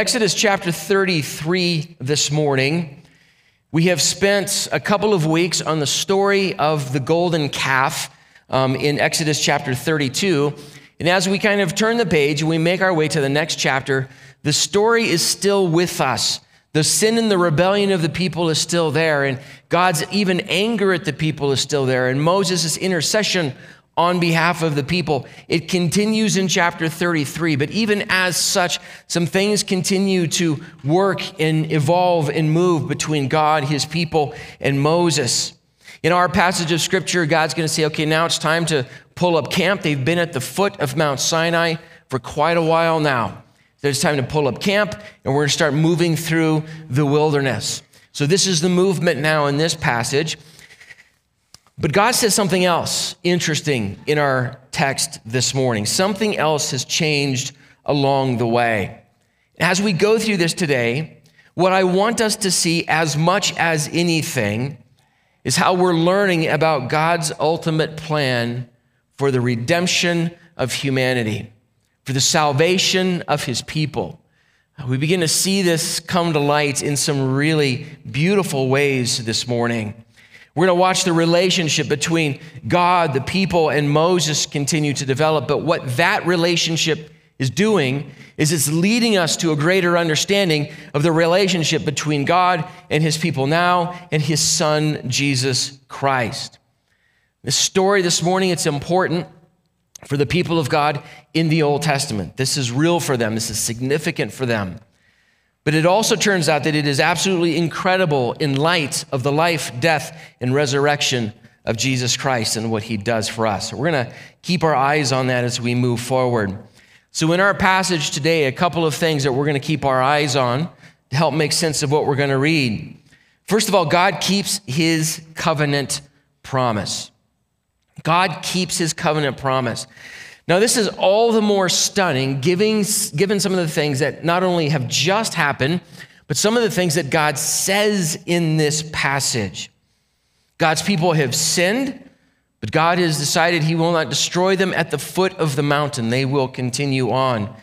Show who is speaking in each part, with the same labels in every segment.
Speaker 1: Exodus chapter 33 this morning. We have spent a couple of weeks on the story of the golden calf um, in Exodus chapter 32. And as we kind of turn the page and we make our way to the next chapter, the story is still with us. The sin and the rebellion of the people is still there, and God's even anger at the people is still there, and Moses' intercession on behalf of the people. It continues in chapter 33, but even as such, some things continue to work and evolve and move between God, his people, and Moses. In our passage of scripture, God's going to say, okay, now it's time to pull up camp. They've been at the foot of Mount Sinai for quite a while now. So it's time to pull up camp, and we're going to start moving through the wilderness. So, this is the movement now in this passage. But God says something else interesting in our text this morning. Something else has changed along the way. As we go through this today, what I want us to see as much as anything is how we're learning about God's ultimate plan for the redemption of humanity, for the salvation of his people. We begin to see this come to light in some really beautiful ways this morning. We're going to watch the relationship between God, the people, and Moses continue to develop. But what that relationship is doing is it's leading us to a greater understanding of the relationship between God and his people now and his son, Jesus Christ. This story this morning, it's important for the people of God in the Old Testament. This is real for them, this is significant for them. But it also turns out that it is absolutely incredible in light of the life, death, and resurrection of Jesus Christ and what he does for us. We're going to keep our eyes on that as we move forward. So, in our passage today, a couple of things that we're going to keep our eyes on to help make sense of what we're going to read. First of all, God keeps his covenant promise. God keeps his covenant promise. Now, this is all the more stunning, given, some of the things that not only have just happened, but some of the things that God says in this passage. God's people have sinned, but God has decided He will not destroy them at the foot of the mountain. They will continue on.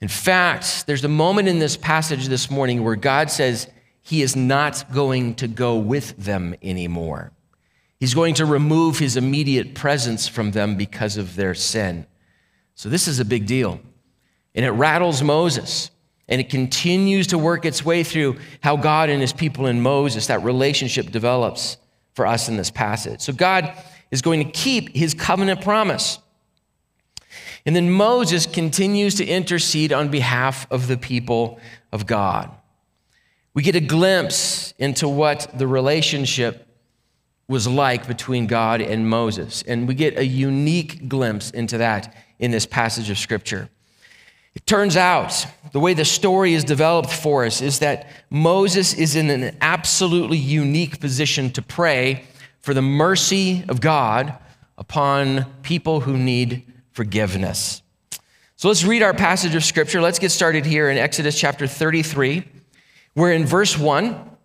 Speaker 1: In fact, there's a moment in this passage this morning where God says He is not going to go with them anymore. He's going to remove his immediate presence from them because of their sin. So, this is a big deal. And it rattles Moses. And it continues to work its way through how God and his people in Moses, that relationship develops for us in this passage. So, God is going to keep his covenant promise. And then Moses continues to intercede on behalf of the people of God. We get a glimpse into what the relationship was like between God and Moses. And we get a unique glimpse into that in this passage of Scripture. It turns out the way the story is developed for us is that Moses is in an absolutely unique position to pray for the mercy of God upon people who need forgiveness. So let's read our passage of Scripture. Let's get started here in Exodus chapter 33. We're in verse 1.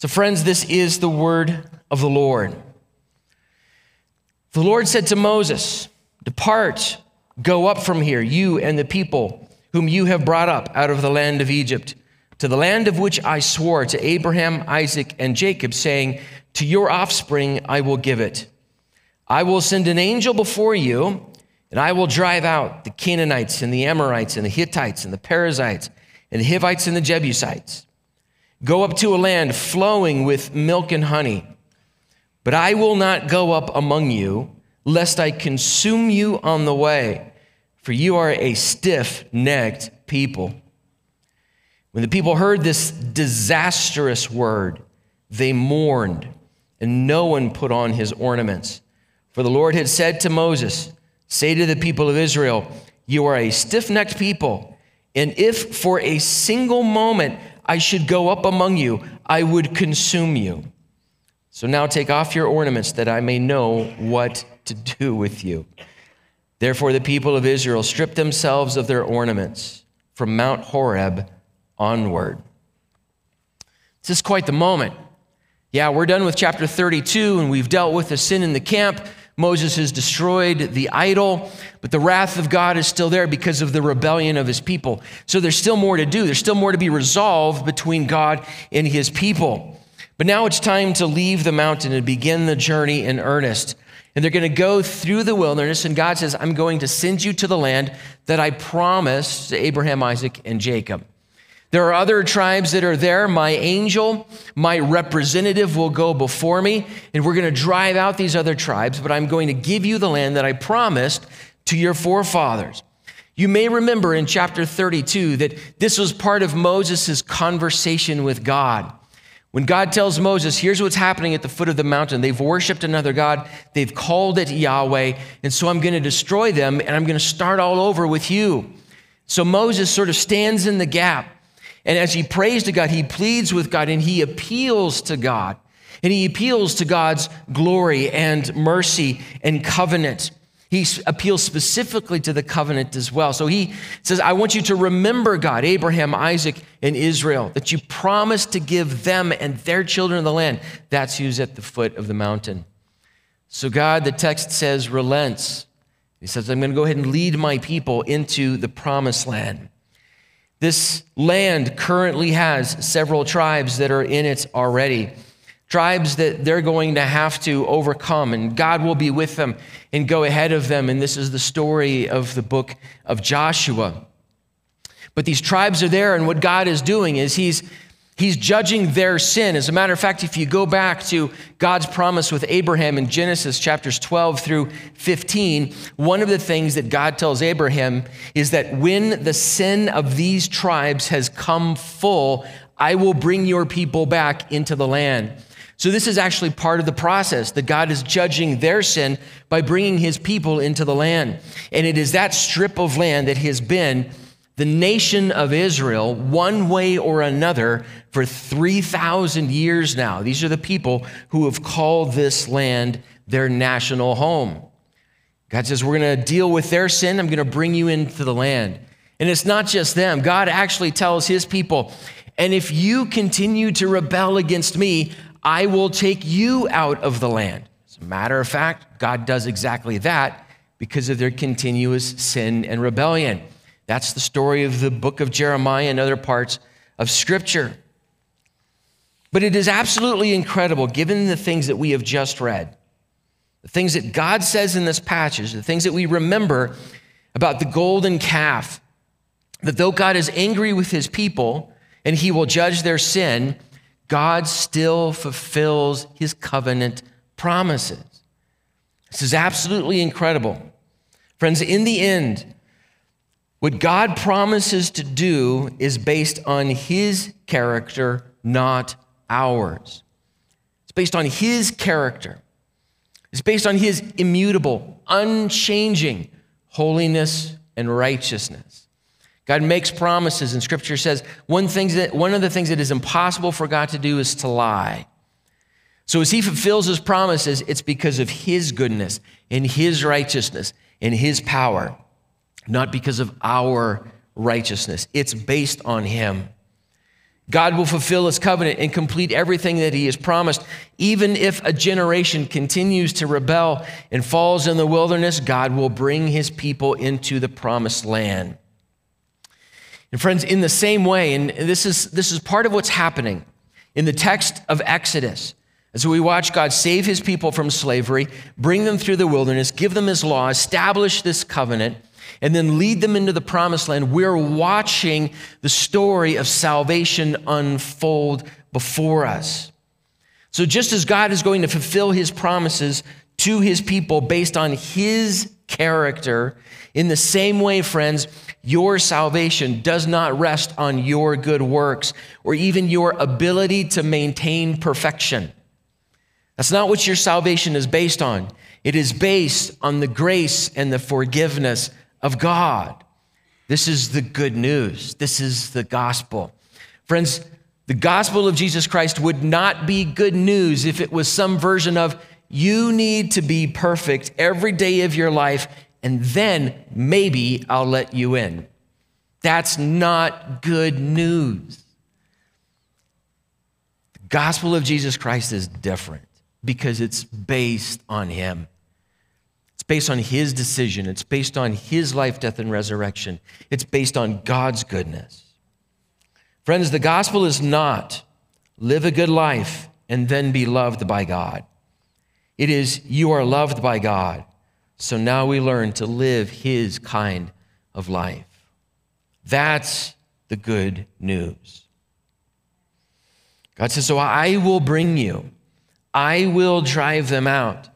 Speaker 1: So, friends, this is the word of the Lord. The Lord said to Moses, Depart, go up from here, you and the people whom you have brought up out of the land of Egypt, to the land of which I swore to Abraham, Isaac, and Jacob, saying, To your offspring I will give it. I will send an angel before you, and I will drive out the Canaanites and the Amorites and the Hittites and the Perizzites and the Hivites and the Jebusites. Go up to a land flowing with milk and honey. But I will not go up among you, lest I consume you on the way, for you are a stiff necked people. When the people heard this disastrous word, they mourned, and no one put on his ornaments. For the Lord had said to Moses, Say to the people of Israel, You are a stiff necked people, and if for a single moment I should go up among you, I would consume you. So now take off your ornaments that I may know what to do with you. Therefore, the people of Israel stripped themselves of their ornaments from Mount Horeb onward. This is quite the moment. Yeah, we're done with chapter 32 and we've dealt with the sin in the camp. Moses has destroyed the idol, but the wrath of God is still there because of the rebellion of his people. So there's still more to do. There's still more to be resolved between God and his people. But now it's time to leave the mountain and begin the journey in earnest. And they're going to go through the wilderness, and God says, I'm going to send you to the land that I promised to Abraham, Isaac, and Jacob. There are other tribes that are there. My angel, my representative will go before me, and we're going to drive out these other tribes, but I'm going to give you the land that I promised to your forefathers. You may remember in chapter 32 that this was part of Moses' conversation with God. When God tells Moses, here's what's happening at the foot of the mountain. They've worshiped another God, they've called it Yahweh, and so I'm going to destroy them and I'm going to start all over with you. So Moses sort of stands in the gap. And as he prays to God, he pleads with God and he appeals to God. And he appeals to God's glory and mercy and covenant. He appeals specifically to the covenant as well. So he says, I want you to remember God, Abraham, Isaac, and Israel, that you promised to give them and their children the land. That's who's at the foot of the mountain. So God, the text says, relents. He says, I'm going to go ahead and lead my people into the promised land. This land currently has several tribes that are in it already, tribes that they're going to have to overcome, and God will be with them and go ahead of them. And this is the story of the book of Joshua. But these tribes are there, and what God is doing is He's He's judging their sin. As a matter of fact, if you go back to God's promise with Abraham in Genesis chapters 12 through 15, one of the things that God tells Abraham is that when the sin of these tribes has come full, I will bring your people back into the land. So, this is actually part of the process that God is judging their sin by bringing his people into the land. And it is that strip of land that has been the nation of Israel, one way or another, for 3,000 years now. These are the people who have called this land their national home. God says, We're going to deal with their sin. I'm going to bring you into the land. And it's not just them. God actually tells his people, and if you continue to rebel against me, I will take you out of the land. As a matter of fact, God does exactly that because of their continuous sin and rebellion. That's the story of the book of Jeremiah and other parts of Scripture. But it is absolutely incredible, given the things that we have just read, the things that God says in this passage, the things that we remember about the golden calf, that though God is angry with his people and he will judge their sin, God still fulfills his covenant promises. This is absolutely incredible. Friends, in the end, what God promises to do is based on His character, not ours. It's based on His character. It's based on His immutable, unchanging holiness and righteousness. God makes promises, and Scripture says one, that, one of the things that is impossible for God to do is to lie. So as He fulfills His promises, it's because of His goodness and His righteousness and His power not because of our righteousness. It's based on Him. God will fulfill His covenant and complete everything that He has promised. Even if a generation continues to rebel and falls in the wilderness, God will bring His people into the promised land. And friends, in the same way, and this is, this is part of what's happening in the text of Exodus, as we watch God save his people from slavery, bring them through the wilderness, give them his law, establish this covenant, and then lead them into the promised land, we're watching the story of salvation unfold before us. So, just as God is going to fulfill his promises to his people based on his character, in the same way, friends, your salvation does not rest on your good works or even your ability to maintain perfection. That's not what your salvation is based on. It is based on the grace and the forgiveness of God. This is the good news. This is the gospel. Friends, the gospel of Jesus Christ would not be good news if it was some version of you need to be perfect every day of your life, and then maybe I'll let you in. That's not good news. The gospel of Jesus Christ is different because it's based on Him. It's based on his decision. It's based on his life, death, and resurrection. It's based on God's goodness. Friends, the gospel is not live a good life and then be loved by God. It is you are loved by God. So now we learn to live his kind of life. That's the good news. God says, So I will bring you, I will drive them out.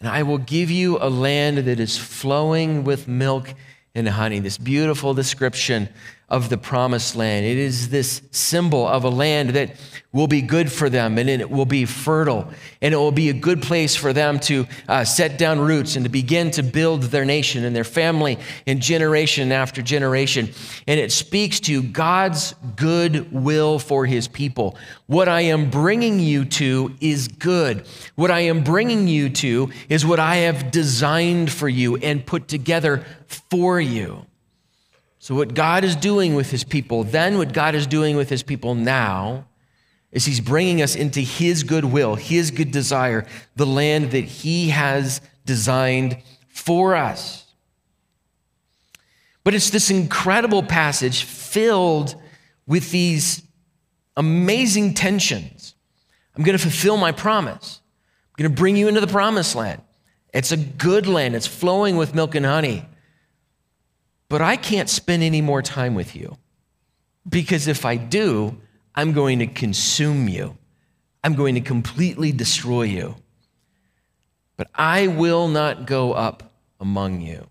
Speaker 1: And I will give you a land that is flowing with milk and honey. This beautiful description of the promised land. It is this symbol of a land that will be good for them and it will be fertile and it will be a good place for them to uh, set down roots and to begin to build their nation and their family in generation after generation. And it speaks to God's good will for his people. What I am bringing you to is good. What I am bringing you to is what I have designed for you and put together for you. So, what God is doing with his people, then what God is doing with his people now, is he's bringing us into his good will, his good desire, the land that he has designed for us. But it's this incredible passage filled with these amazing tensions. I'm going to fulfill my promise. I'm going to bring you into the promised land. It's a good land, it's flowing with milk and honey. But I can't spend any more time with you because if I do, I'm going to consume you. I'm going to completely destroy you. But I will not go up among you.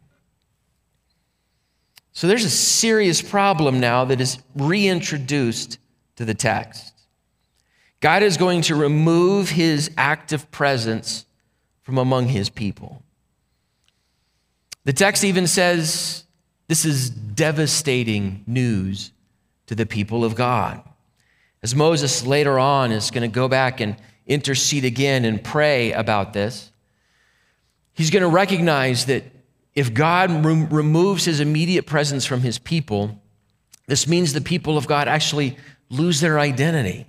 Speaker 1: So there's a serious problem now that is reintroduced to the text. God is going to remove his active presence from among his people. The text even says this is devastating news to the people of God. As Moses later on is going to go back and intercede again and pray about this, he's going to recognize that if God re- removes his immediate presence from his people, this means the people of God actually lose their identity.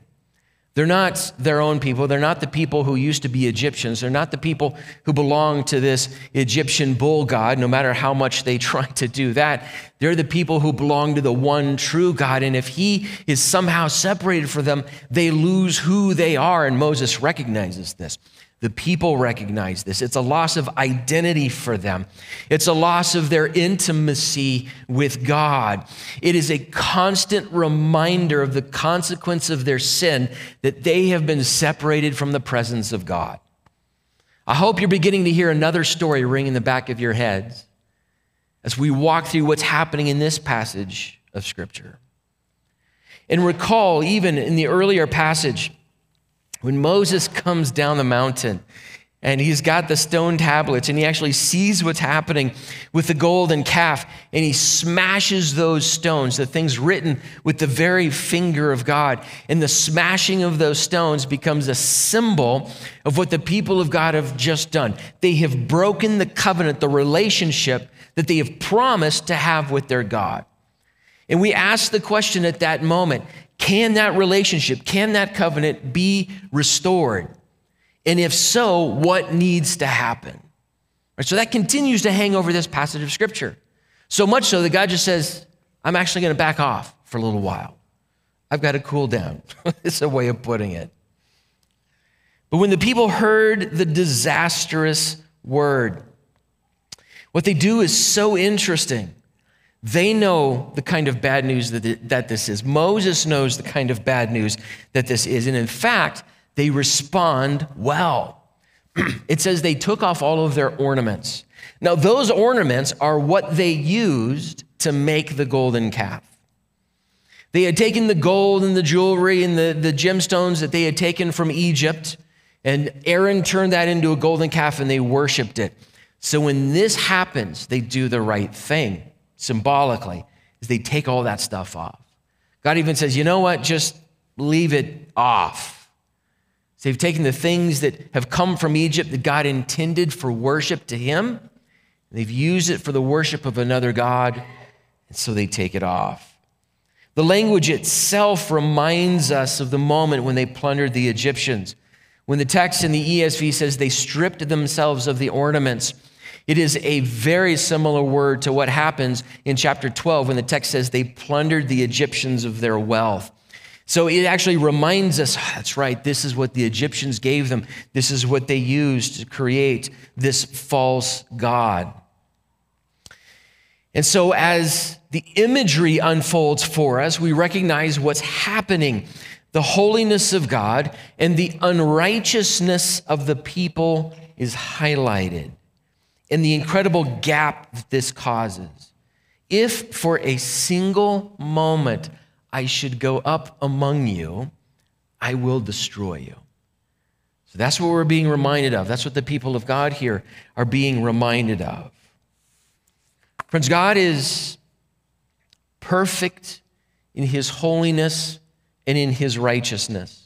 Speaker 1: They're not their own people. They're not the people who used to be Egyptians. They're not the people who belong to this Egyptian bull god, no matter how much they try to do that. They're the people who belong to the one true God. And if he is somehow separated from them, they lose who they are. And Moses recognizes this. The people recognize this. It's a loss of identity for them. It's a loss of their intimacy with God. It is a constant reminder of the consequence of their sin that they have been separated from the presence of God. I hope you're beginning to hear another story ring in the back of your heads as we walk through what's happening in this passage of Scripture. And recall, even in the earlier passage, when Moses comes down the mountain and he's got the stone tablets and he actually sees what's happening with the golden calf and he smashes those stones, the things written with the very finger of God. And the smashing of those stones becomes a symbol of what the people of God have just done. They have broken the covenant, the relationship that they have promised to have with their God. And we ask the question at that moment can that relationship, can that covenant be restored? And if so, what needs to happen? Right, so that continues to hang over this passage of Scripture. So much so that God just says, I'm actually going to back off for a little while. I've got to cool down. it's a way of putting it. But when the people heard the disastrous word, what they do is so interesting. They know the kind of bad news that, that this is. Moses knows the kind of bad news that this is. And in fact, they respond well. it says they took off all of their ornaments. Now, those ornaments are what they used to make the golden calf. They had taken the gold and the jewelry and the, the gemstones that they had taken from Egypt, and Aaron turned that into a golden calf and they worshiped it. So when this happens, they do the right thing symbolically, is they take all that stuff off. God even says, you know what? Just leave it off. So they've taken the things that have come from Egypt that God intended for worship to Him, they've used it for the worship of another God, and so they take it off. The language itself reminds us of the moment when they plundered the Egyptians. When the text in the ESV says they stripped themselves of the ornaments, It is a very similar word to what happens in chapter 12 when the text says they plundered the Egyptians of their wealth. So it actually reminds us oh, that's right, this is what the Egyptians gave them. This is what they used to create this false God. And so, as the imagery unfolds for us, we recognize what's happening the holiness of God and the unrighteousness of the people is highlighted and the incredible gap that this causes. If for a single moment I should go up among you, I will destroy you. So that's what we're being reminded of. That's what the people of God here are being reminded of. Friends, God is perfect in his holiness and in his righteousness.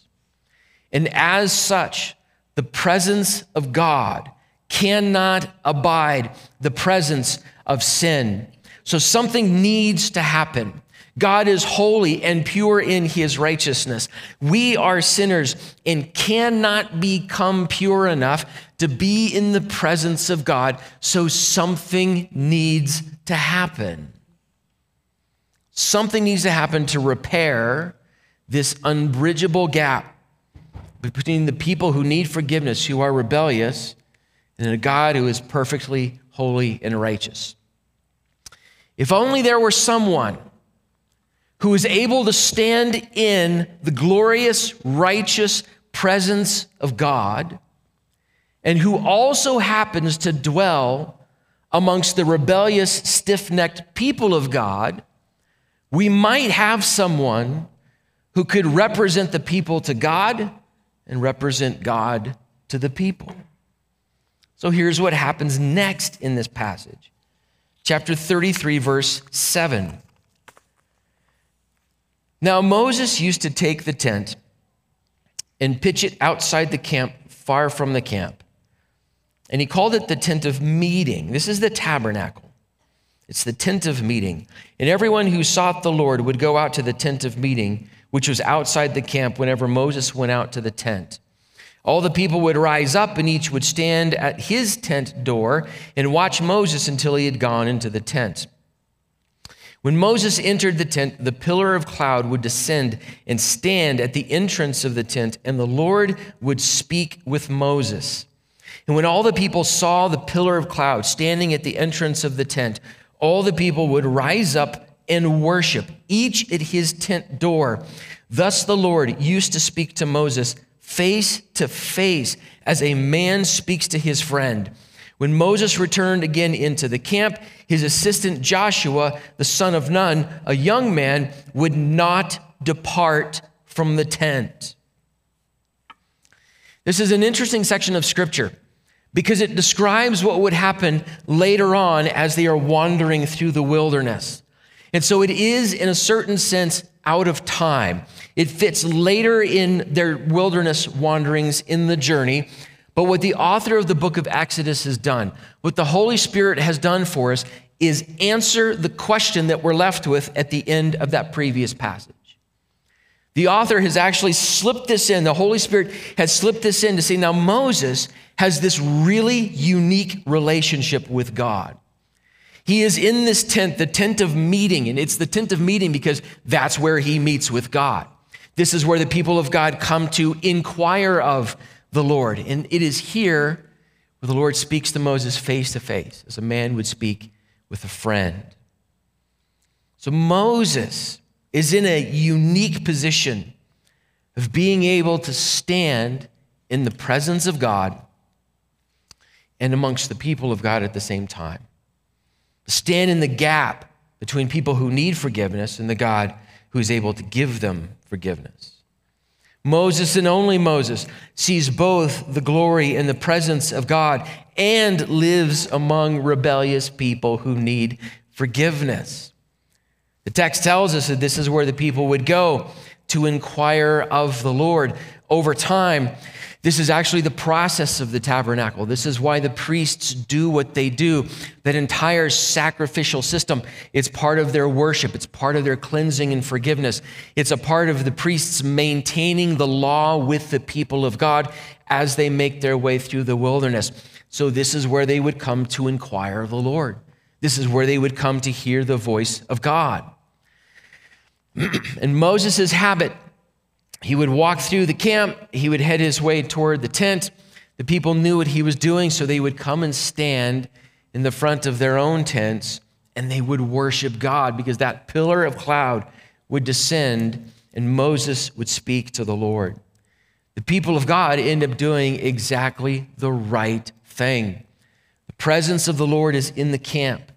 Speaker 1: And as such, the presence of God cannot abide the presence of sin. So something needs to happen. God is holy and pure in his righteousness. We are sinners and cannot become pure enough to be in the presence of God, so something needs to happen. Something needs to happen to repair this unbridgeable gap between the people who need forgiveness, who are rebellious, and a God who is perfectly holy and righteous. If only there were someone who is able to stand in the glorious, righteous presence of God and who also happens to dwell amongst the rebellious, stiff necked people of God, we might have someone who could represent the people to God and represent God to the people. So here's what happens next in this passage. Chapter 33, verse 7. Now, Moses used to take the tent and pitch it outside the camp, far from the camp. And he called it the tent of meeting. This is the tabernacle. It's the tent of meeting. And everyone who sought the Lord would go out to the tent of meeting which was outside the camp whenever Moses went out to the tent. All the people would rise up, and each would stand at his tent door and watch Moses until he had gone into the tent. When Moses entered the tent, the pillar of cloud would descend and stand at the entrance of the tent, and the Lord would speak with Moses. And when all the people saw the pillar of cloud standing at the entrance of the tent, all the people would rise up and worship, each at his tent door. Thus the Lord used to speak to Moses face to face as a man speaks to his friend. When Moses returned again into the camp, his assistant Joshua, the son of Nun, a young man, would not depart from the tent. This is an interesting section of scripture because it describes what would happen later on as they are wandering through the wilderness. And so it is, in a certain sense, out of time. It fits later in their wilderness wanderings in the journey. But what the author of the book of Exodus has done, what the Holy Spirit has done for us, is answer the question that we're left with at the end of that previous passage. The author has actually slipped this in, the Holy Spirit has slipped this in to say, now Moses has this really unique relationship with God. He is in this tent, the tent of meeting, and it's the tent of meeting because that's where he meets with God. This is where the people of God come to inquire of the Lord. And it is here where the Lord speaks to Moses face to face, as a man would speak with a friend. So Moses is in a unique position of being able to stand in the presence of God and amongst the people of God at the same time stand in the gap between people who need forgiveness and the God who is able to give them forgiveness. Moses and only Moses sees both the glory and the presence of God and lives among rebellious people who need forgiveness. The text tells us that this is where the people would go to inquire of the Lord. Over time, this is actually the process of the tabernacle. This is why the priests do what they do. That entire sacrificial system, it's part of their worship, it's part of their cleansing and forgiveness. It's a part of the priests maintaining the law with the people of God as they make their way through the wilderness. so this is where they would come to inquire the Lord. This is where they would come to hear the voice of God. and Moses' habit, he would walk through the camp, he would head his way toward the tent. The people knew what he was doing, so they would come and stand in the front of their own tents and they would worship God because that pillar of cloud would descend and Moses would speak to the Lord. The people of God end up doing exactly the right thing. The presence of the Lord is in the camp,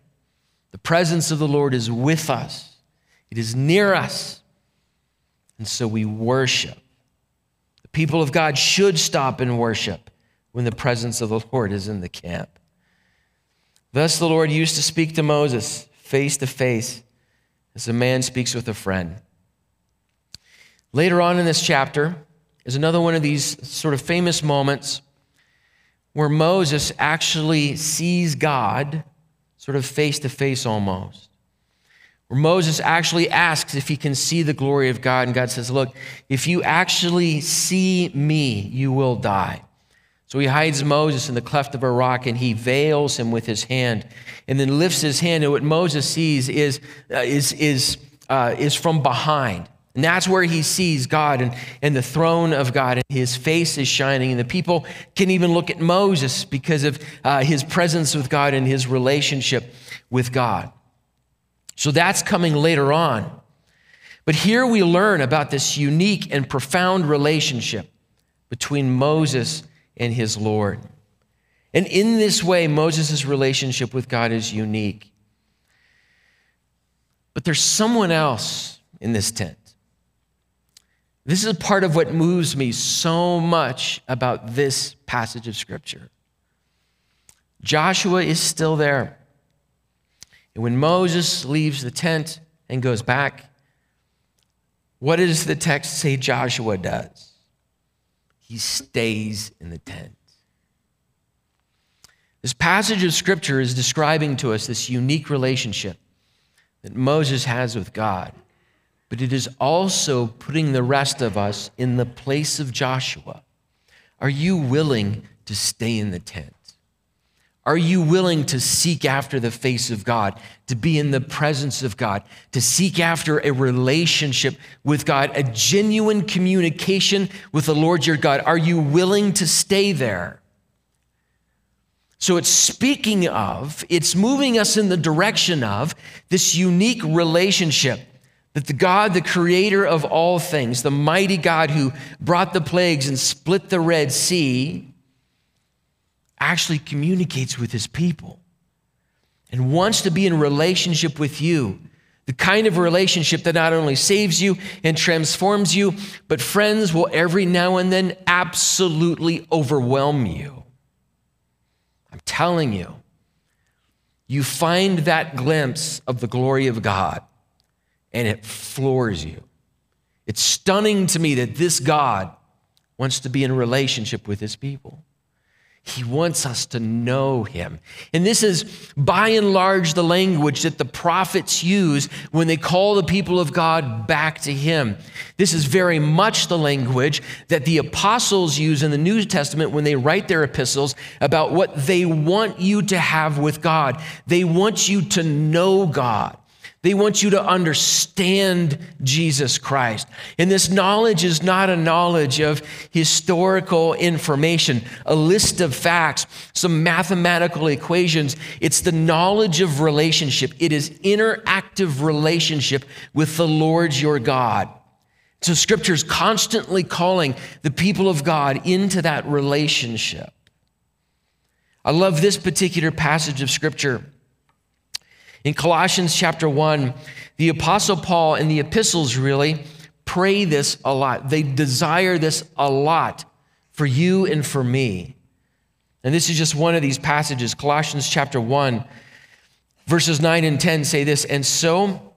Speaker 1: the presence of the Lord is with us, it is near us. And so we worship. The people of God should stop and worship when the presence of the Lord is in the camp. Thus, the Lord used to speak to Moses face to face as a man speaks with a friend. Later on in this chapter is another one of these sort of famous moments where Moses actually sees God sort of face to face almost. Where Moses actually asks if he can see the glory of God, and God says, Look, if you actually see me, you will die. So he hides Moses in the cleft of a rock and he veils him with his hand and then lifts his hand. And what Moses sees is, uh, is, is, uh, is from behind. And that's where he sees God and, and the throne of God, and his face is shining. And the people can even look at Moses because of uh, his presence with God and his relationship with God. So that's coming later on. But here we learn about this unique and profound relationship between Moses and his Lord. And in this way, Moses' relationship with God is unique. But there's someone else in this tent. This is a part of what moves me so much about this passage of Scripture. Joshua is still there. When Moses leaves the tent and goes back, what does the text say Joshua does? He stays in the tent. This passage of Scripture is describing to us this unique relationship that Moses has with God but it is also putting the rest of us in the place of Joshua. Are you willing to stay in the tent? Are you willing to seek after the face of God, to be in the presence of God, to seek after a relationship with God, a genuine communication with the Lord your God? Are you willing to stay there? So it's speaking of, it's moving us in the direction of this unique relationship that the God, the creator of all things, the mighty God who brought the plagues and split the Red Sea, actually communicates with his people and wants to be in relationship with you. The kind of relationship that not only saves you and transforms you, but friends will every now and then absolutely overwhelm you. I'm telling you, you find that glimpse of the glory of God and it floors you. It's stunning to me that this God wants to be in relationship with his people. He wants us to know him. And this is by and large the language that the prophets use when they call the people of God back to him. This is very much the language that the apostles use in the New Testament when they write their epistles about what they want you to have with God. They want you to know God. They want you to understand Jesus Christ. And this knowledge is not a knowledge of historical information, a list of facts, some mathematical equations. It's the knowledge of relationship. It is interactive relationship with the Lord your God. So scripture is constantly calling the people of God into that relationship. I love this particular passage of scripture. In Colossians chapter 1, the Apostle Paul and the epistles really pray this a lot. They desire this a lot for you and for me. And this is just one of these passages. Colossians chapter 1, verses 9 and 10 say this And so,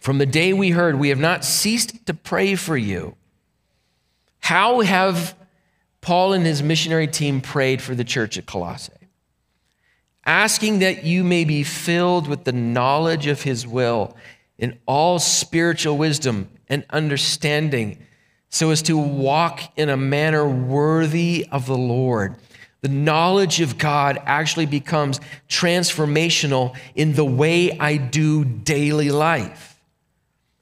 Speaker 1: from the day we heard, we have not ceased to pray for you. How have Paul and his missionary team prayed for the church at Colossae? Asking that you may be filled with the knowledge of his will in all spiritual wisdom and understanding, so as to walk in a manner worthy of the Lord, the knowledge of God actually becomes transformational in the way I do daily life.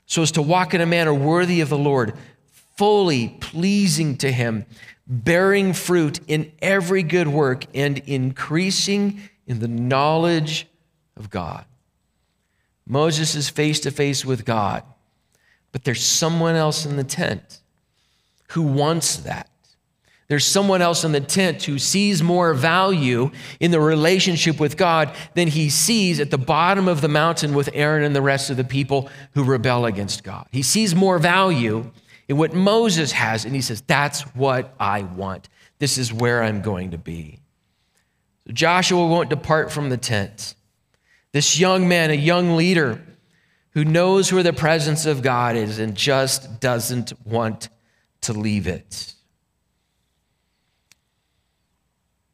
Speaker 1: So as to walk in a manner worthy of the Lord, fully pleasing to Him, bearing fruit in every good work, and increasing in the knowledge of God. Moses is face to face with God, but there's someone else in the tent who wants that. There's someone else in the tent who sees more value in the relationship with God than he sees at the bottom of the mountain with Aaron and the rest of the people who rebel against God. He sees more value in what Moses has, and he says, That's what I want. This is where I'm going to be. Joshua won't depart from the tent. This young man, a young leader who knows where the presence of God is and just doesn't want to leave it.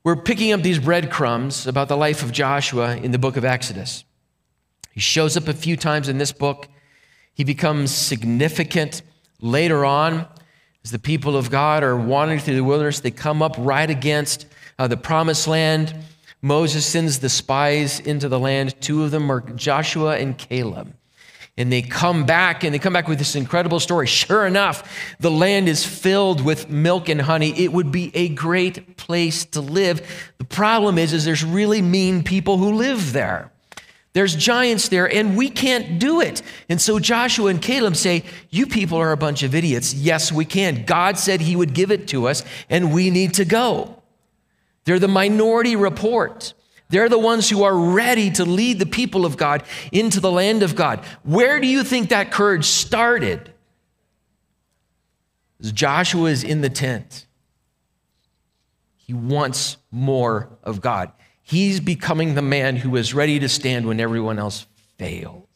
Speaker 1: We're picking up these breadcrumbs about the life of Joshua in the book of Exodus. He shows up a few times in this book. He becomes significant later on as the people of God are wandering through the wilderness. They come up right against uh, the promised land. Moses sends the spies into the land. Two of them are Joshua and Caleb and they come back and they come back with this incredible story. Sure enough, the land is filled with milk and honey. It would be a great place to live. The problem is, is there's really mean people who live there. There's giants there, and we can't do it. And so Joshua and Caleb say, You people are a bunch of idiots. Yes, we can. God said He would give it to us, and we need to go. They're the minority report. They're the ones who are ready to lead the people of God into the land of God. Where do you think that courage started? As Joshua is in the tent. He wants more of God. He's becoming the man who is ready to stand when everyone else fails.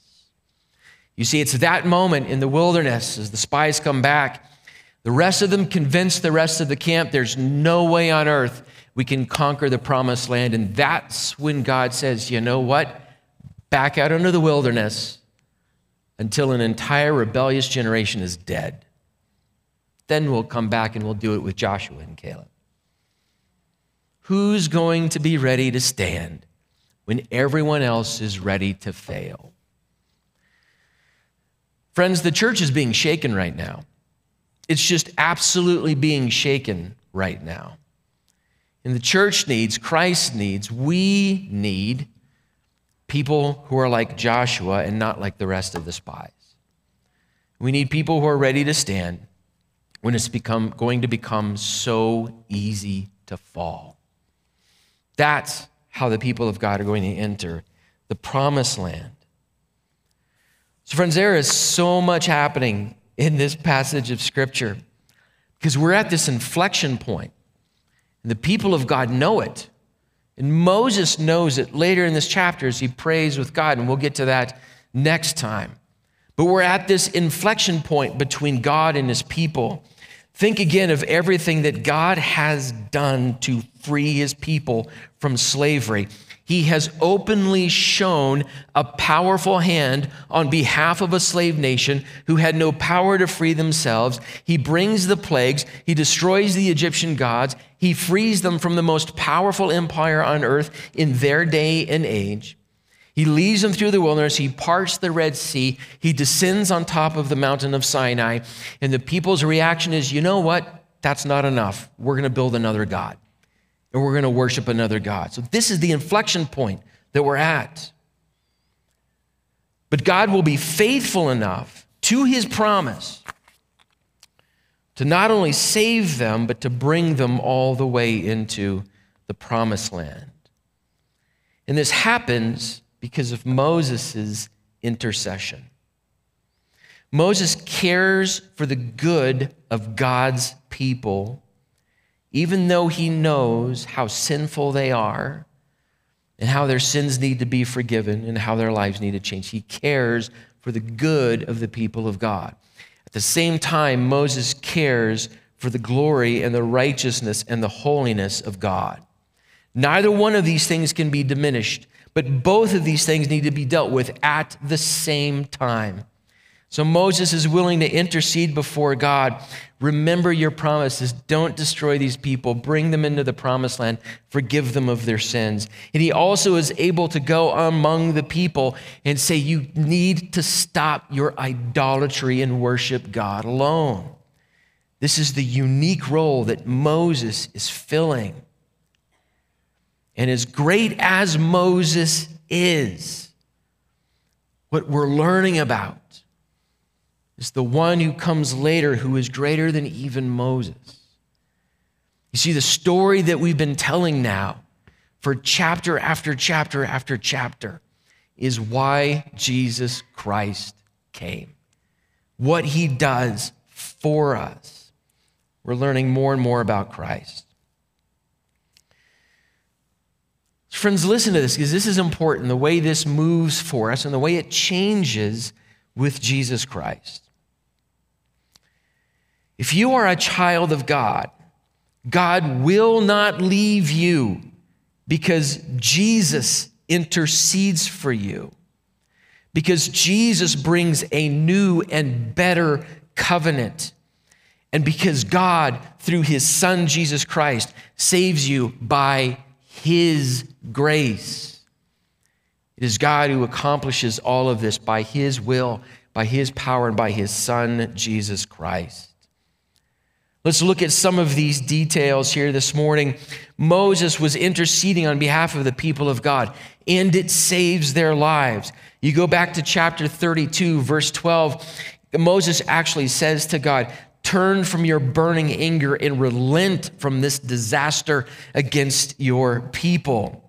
Speaker 1: You see, it's that moment in the wilderness as the spies come back. The rest of them convince the rest of the camp there's no way on earth we can conquer the promised land. And that's when God says, you know what? Back out into the wilderness until an entire rebellious generation is dead. Then we'll come back and we'll do it with Joshua and Caleb. Who's going to be ready to stand when everyone else is ready to fail? Friends, the church is being shaken right now. It's just absolutely being shaken right now. And the church needs, Christ needs, we need people who are like Joshua and not like the rest of the spies. We need people who are ready to stand when it's become, going to become so easy to fall. That's how the people of God are going to enter the promised land. So, friends, there is so much happening in this passage of Scripture because we're at this inflection point. The people of God know it. And Moses knows it later in this chapter as he prays with God, and we'll get to that next time. But we're at this inflection point between God and his people. Think again of everything that God has done to free his people from slavery. He has openly shown a powerful hand on behalf of a slave nation who had no power to free themselves. He brings the plagues, he destroys the Egyptian gods, he frees them from the most powerful empire on earth in their day and age. He leads them through the wilderness. He parts the Red Sea. He descends on top of the mountain of Sinai. And the people's reaction is, you know what? That's not enough. We're going to build another God and we're going to worship another God. So, this is the inflection point that we're at. But God will be faithful enough to his promise to not only save them, but to bring them all the way into the promised land. And this happens because of Moses' intercession. Moses cares for the good of God's people even though he knows how sinful they are and how their sins need to be forgiven and how their lives need to change. He cares for the good of the people of God. At the same time, Moses cares for the glory and the righteousness and the holiness of God. Neither one of these things can be diminished, but both of these things need to be dealt with at the same time. So Moses is willing to intercede before God. Remember your promises. Don't destroy these people. Bring them into the promised land. Forgive them of their sins. And he also is able to go among the people and say, You need to stop your idolatry and worship God alone. This is the unique role that Moses is filling. And as great as Moses is, what we're learning about is the one who comes later who is greater than even Moses. You see, the story that we've been telling now for chapter after chapter after chapter is why Jesus Christ came, what he does for us. We're learning more and more about Christ. Friends, listen to this because this is important the way this moves for us and the way it changes with Jesus Christ. If you are a child of God, God will not leave you because Jesus intercedes for you. Because Jesus brings a new and better covenant. And because God, through his Son Jesus Christ, saves you by his grace. It is God who accomplishes all of this by his will, by his power, and by his Son, Jesus Christ. Let's look at some of these details here this morning. Moses was interceding on behalf of the people of God, and it saves their lives. You go back to chapter 32, verse 12. Moses actually says to God, Turn from your burning anger and relent from this disaster against your people.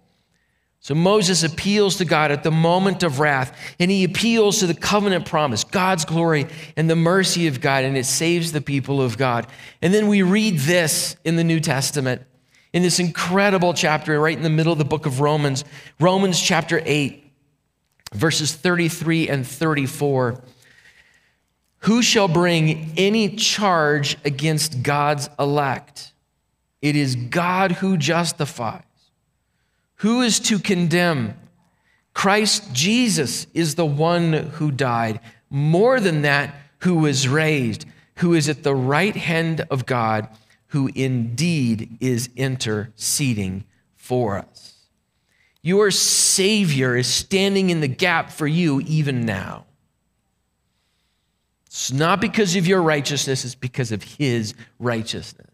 Speaker 1: So Moses appeals to God at the moment of wrath, and he appeals to the covenant promise, God's glory and the mercy of God, and it saves the people of God. And then we read this in the New Testament, in this incredible chapter, right in the middle of the book of Romans, Romans chapter 8, verses 33 and 34. Who shall bring any charge against God's elect? It is God who justifies. Who is to condemn? Christ Jesus is the one who died. More than that, who was raised, who is at the right hand of God, who indeed is interceding for us. Your Savior is standing in the gap for you even now. It's not because of your righteousness, it's because of His righteousness.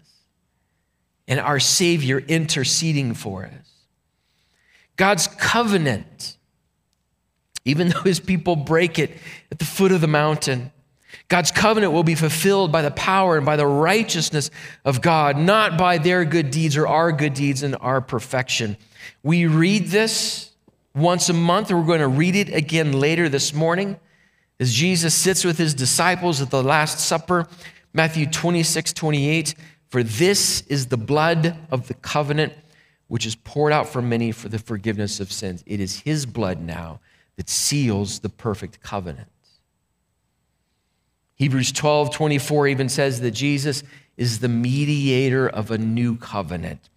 Speaker 1: And our Savior interceding for us. God's covenant, even though his people break it at the foot of the mountain, God's covenant will be fulfilled by the power and by the righteousness of God, not by their good deeds or our good deeds and our perfection. We read this once a month, we're going to read it again later this morning as Jesus sits with his disciples at the Last Supper, Matthew 26, 28. For this is the blood of the covenant which is poured out for many for the forgiveness of sins. It is his blood now that seals the perfect covenant. Hebrews 12 24 even says that Jesus is the mediator of a new covenant.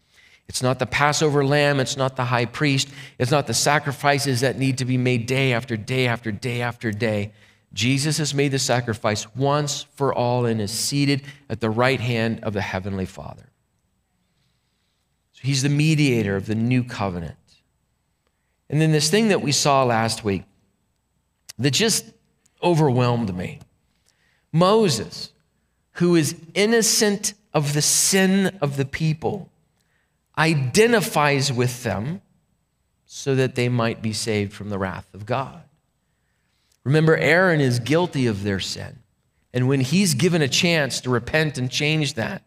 Speaker 1: It's not the Passover lamb, it's not the high priest, it's not the sacrifices that need to be made day after day after day after day. Jesus has made the sacrifice once for all and is seated at the right hand of the Heavenly Father. He's the mediator of the new covenant. And then this thing that we saw last week that just overwhelmed me Moses, who is innocent of the sin of the people, identifies with them so that they might be saved from the wrath of God. Remember, Aaron is guilty of their sin. And when he's given a chance to repent and change that,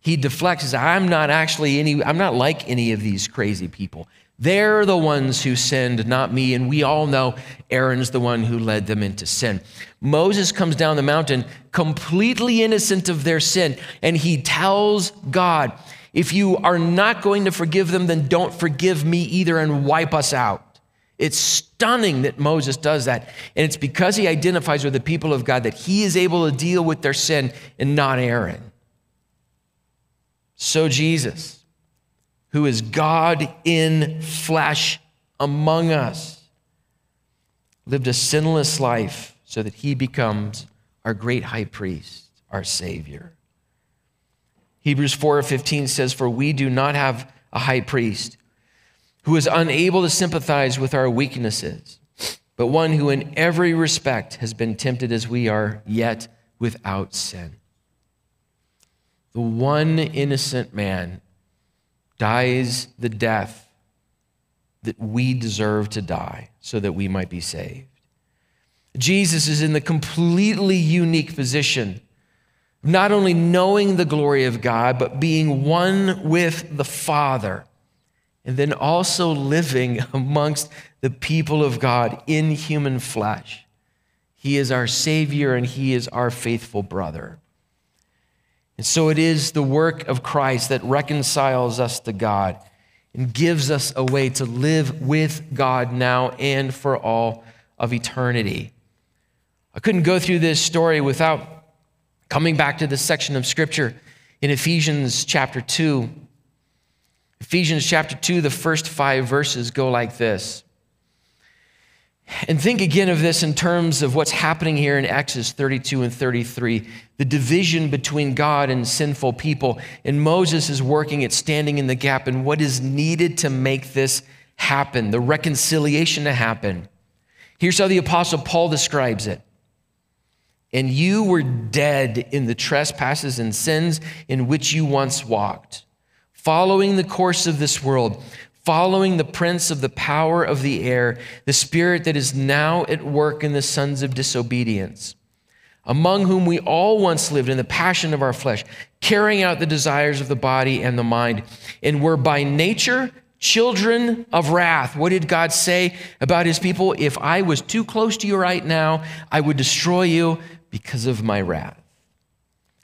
Speaker 1: he deflects says, i'm not actually any i'm not like any of these crazy people they're the ones who sinned not me and we all know aaron's the one who led them into sin moses comes down the mountain completely innocent of their sin and he tells god if you are not going to forgive them then don't forgive me either and wipe us out it's stunning that Moses does that. And it's because he identifies with the people of God that he is able to deal with their sin and not Aaron. So Jesus, who is God in flesh among us, lived a sinless life so that he becomes our great high priest, our Savior. Hebrews 4:15 says, For we do not have a high priest who is unable to sympathize with our weaknesses, but one who in every respect has been tempted as we are, yet without sin. The one innocent man dies the death that we deserve to die so that we might be saved. Jesus is in the completely unique position of not only knowing the glory of God, but being one with the Father, and then also living amongst the people of God in human flesh. He is our Savior and He is our faithful brother. And so it is the work of Christ that reconciles us to God and gives us a way to live with God now and for all of eternity. I couldn't go through this story without coming back to this section of scripture in Ephesians chapter 2. Ephesians chapter 2, the first five verses go like this. And think again of this in terms of what's happening here in Exodus 32 and 33 the division between God and sinful people. And Moses is working at standing in the gap and what is needed to make this happen, the reconciliation to happen. Here's how the Apostle Paul describes it. And you were dead in the trespasses and sins in which you once walked, following the course of this world following the prince of the power of the air, the spirit that is now at work in the sons of disobedience, among whom we all once lived in the passion of our flesh, carrying out the desires of the body and the mind, and were by nature children of wrath. What did God say about his people? If I was too close to you right now, I would destroy you because of my wrath.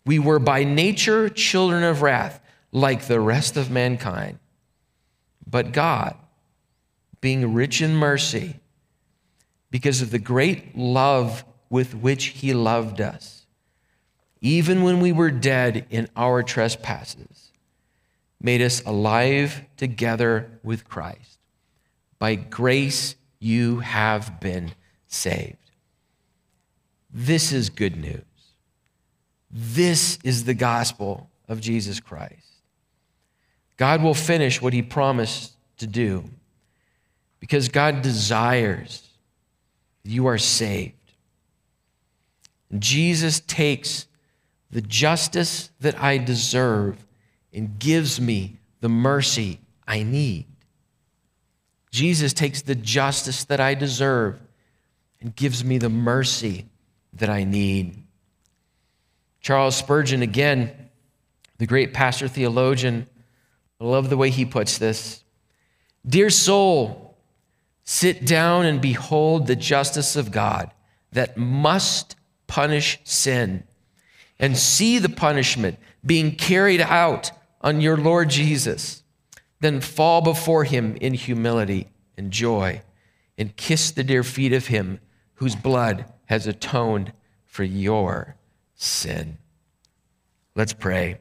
Speaker 1: We were by nature children of wrath, like the rest of mankind. But God, being rich in mercy, because of the great love with which He loved us, even when we were dead in our trespasses, made us alive together with Christ. By grace, you have been saved. This is good news. This is the gospel of Jesus Christ. God will finish what he promised to do because God desires you are saved. Jesus takes the justice that I deserve and gives me the mercy I need. Jesus takes the justice that I deserve and gives me the mercy that I need. Charles Spurgeon, again, the great pastor theologian, I love the way he puts this. Dear soul, sit down and behold the justice of God that must punish sin, and see the punishment being carried out on your Lord Jesus. Then fall before him in humility and joy, and kiss the dear feet of him whose blood has atoned for your sin. Let's pray.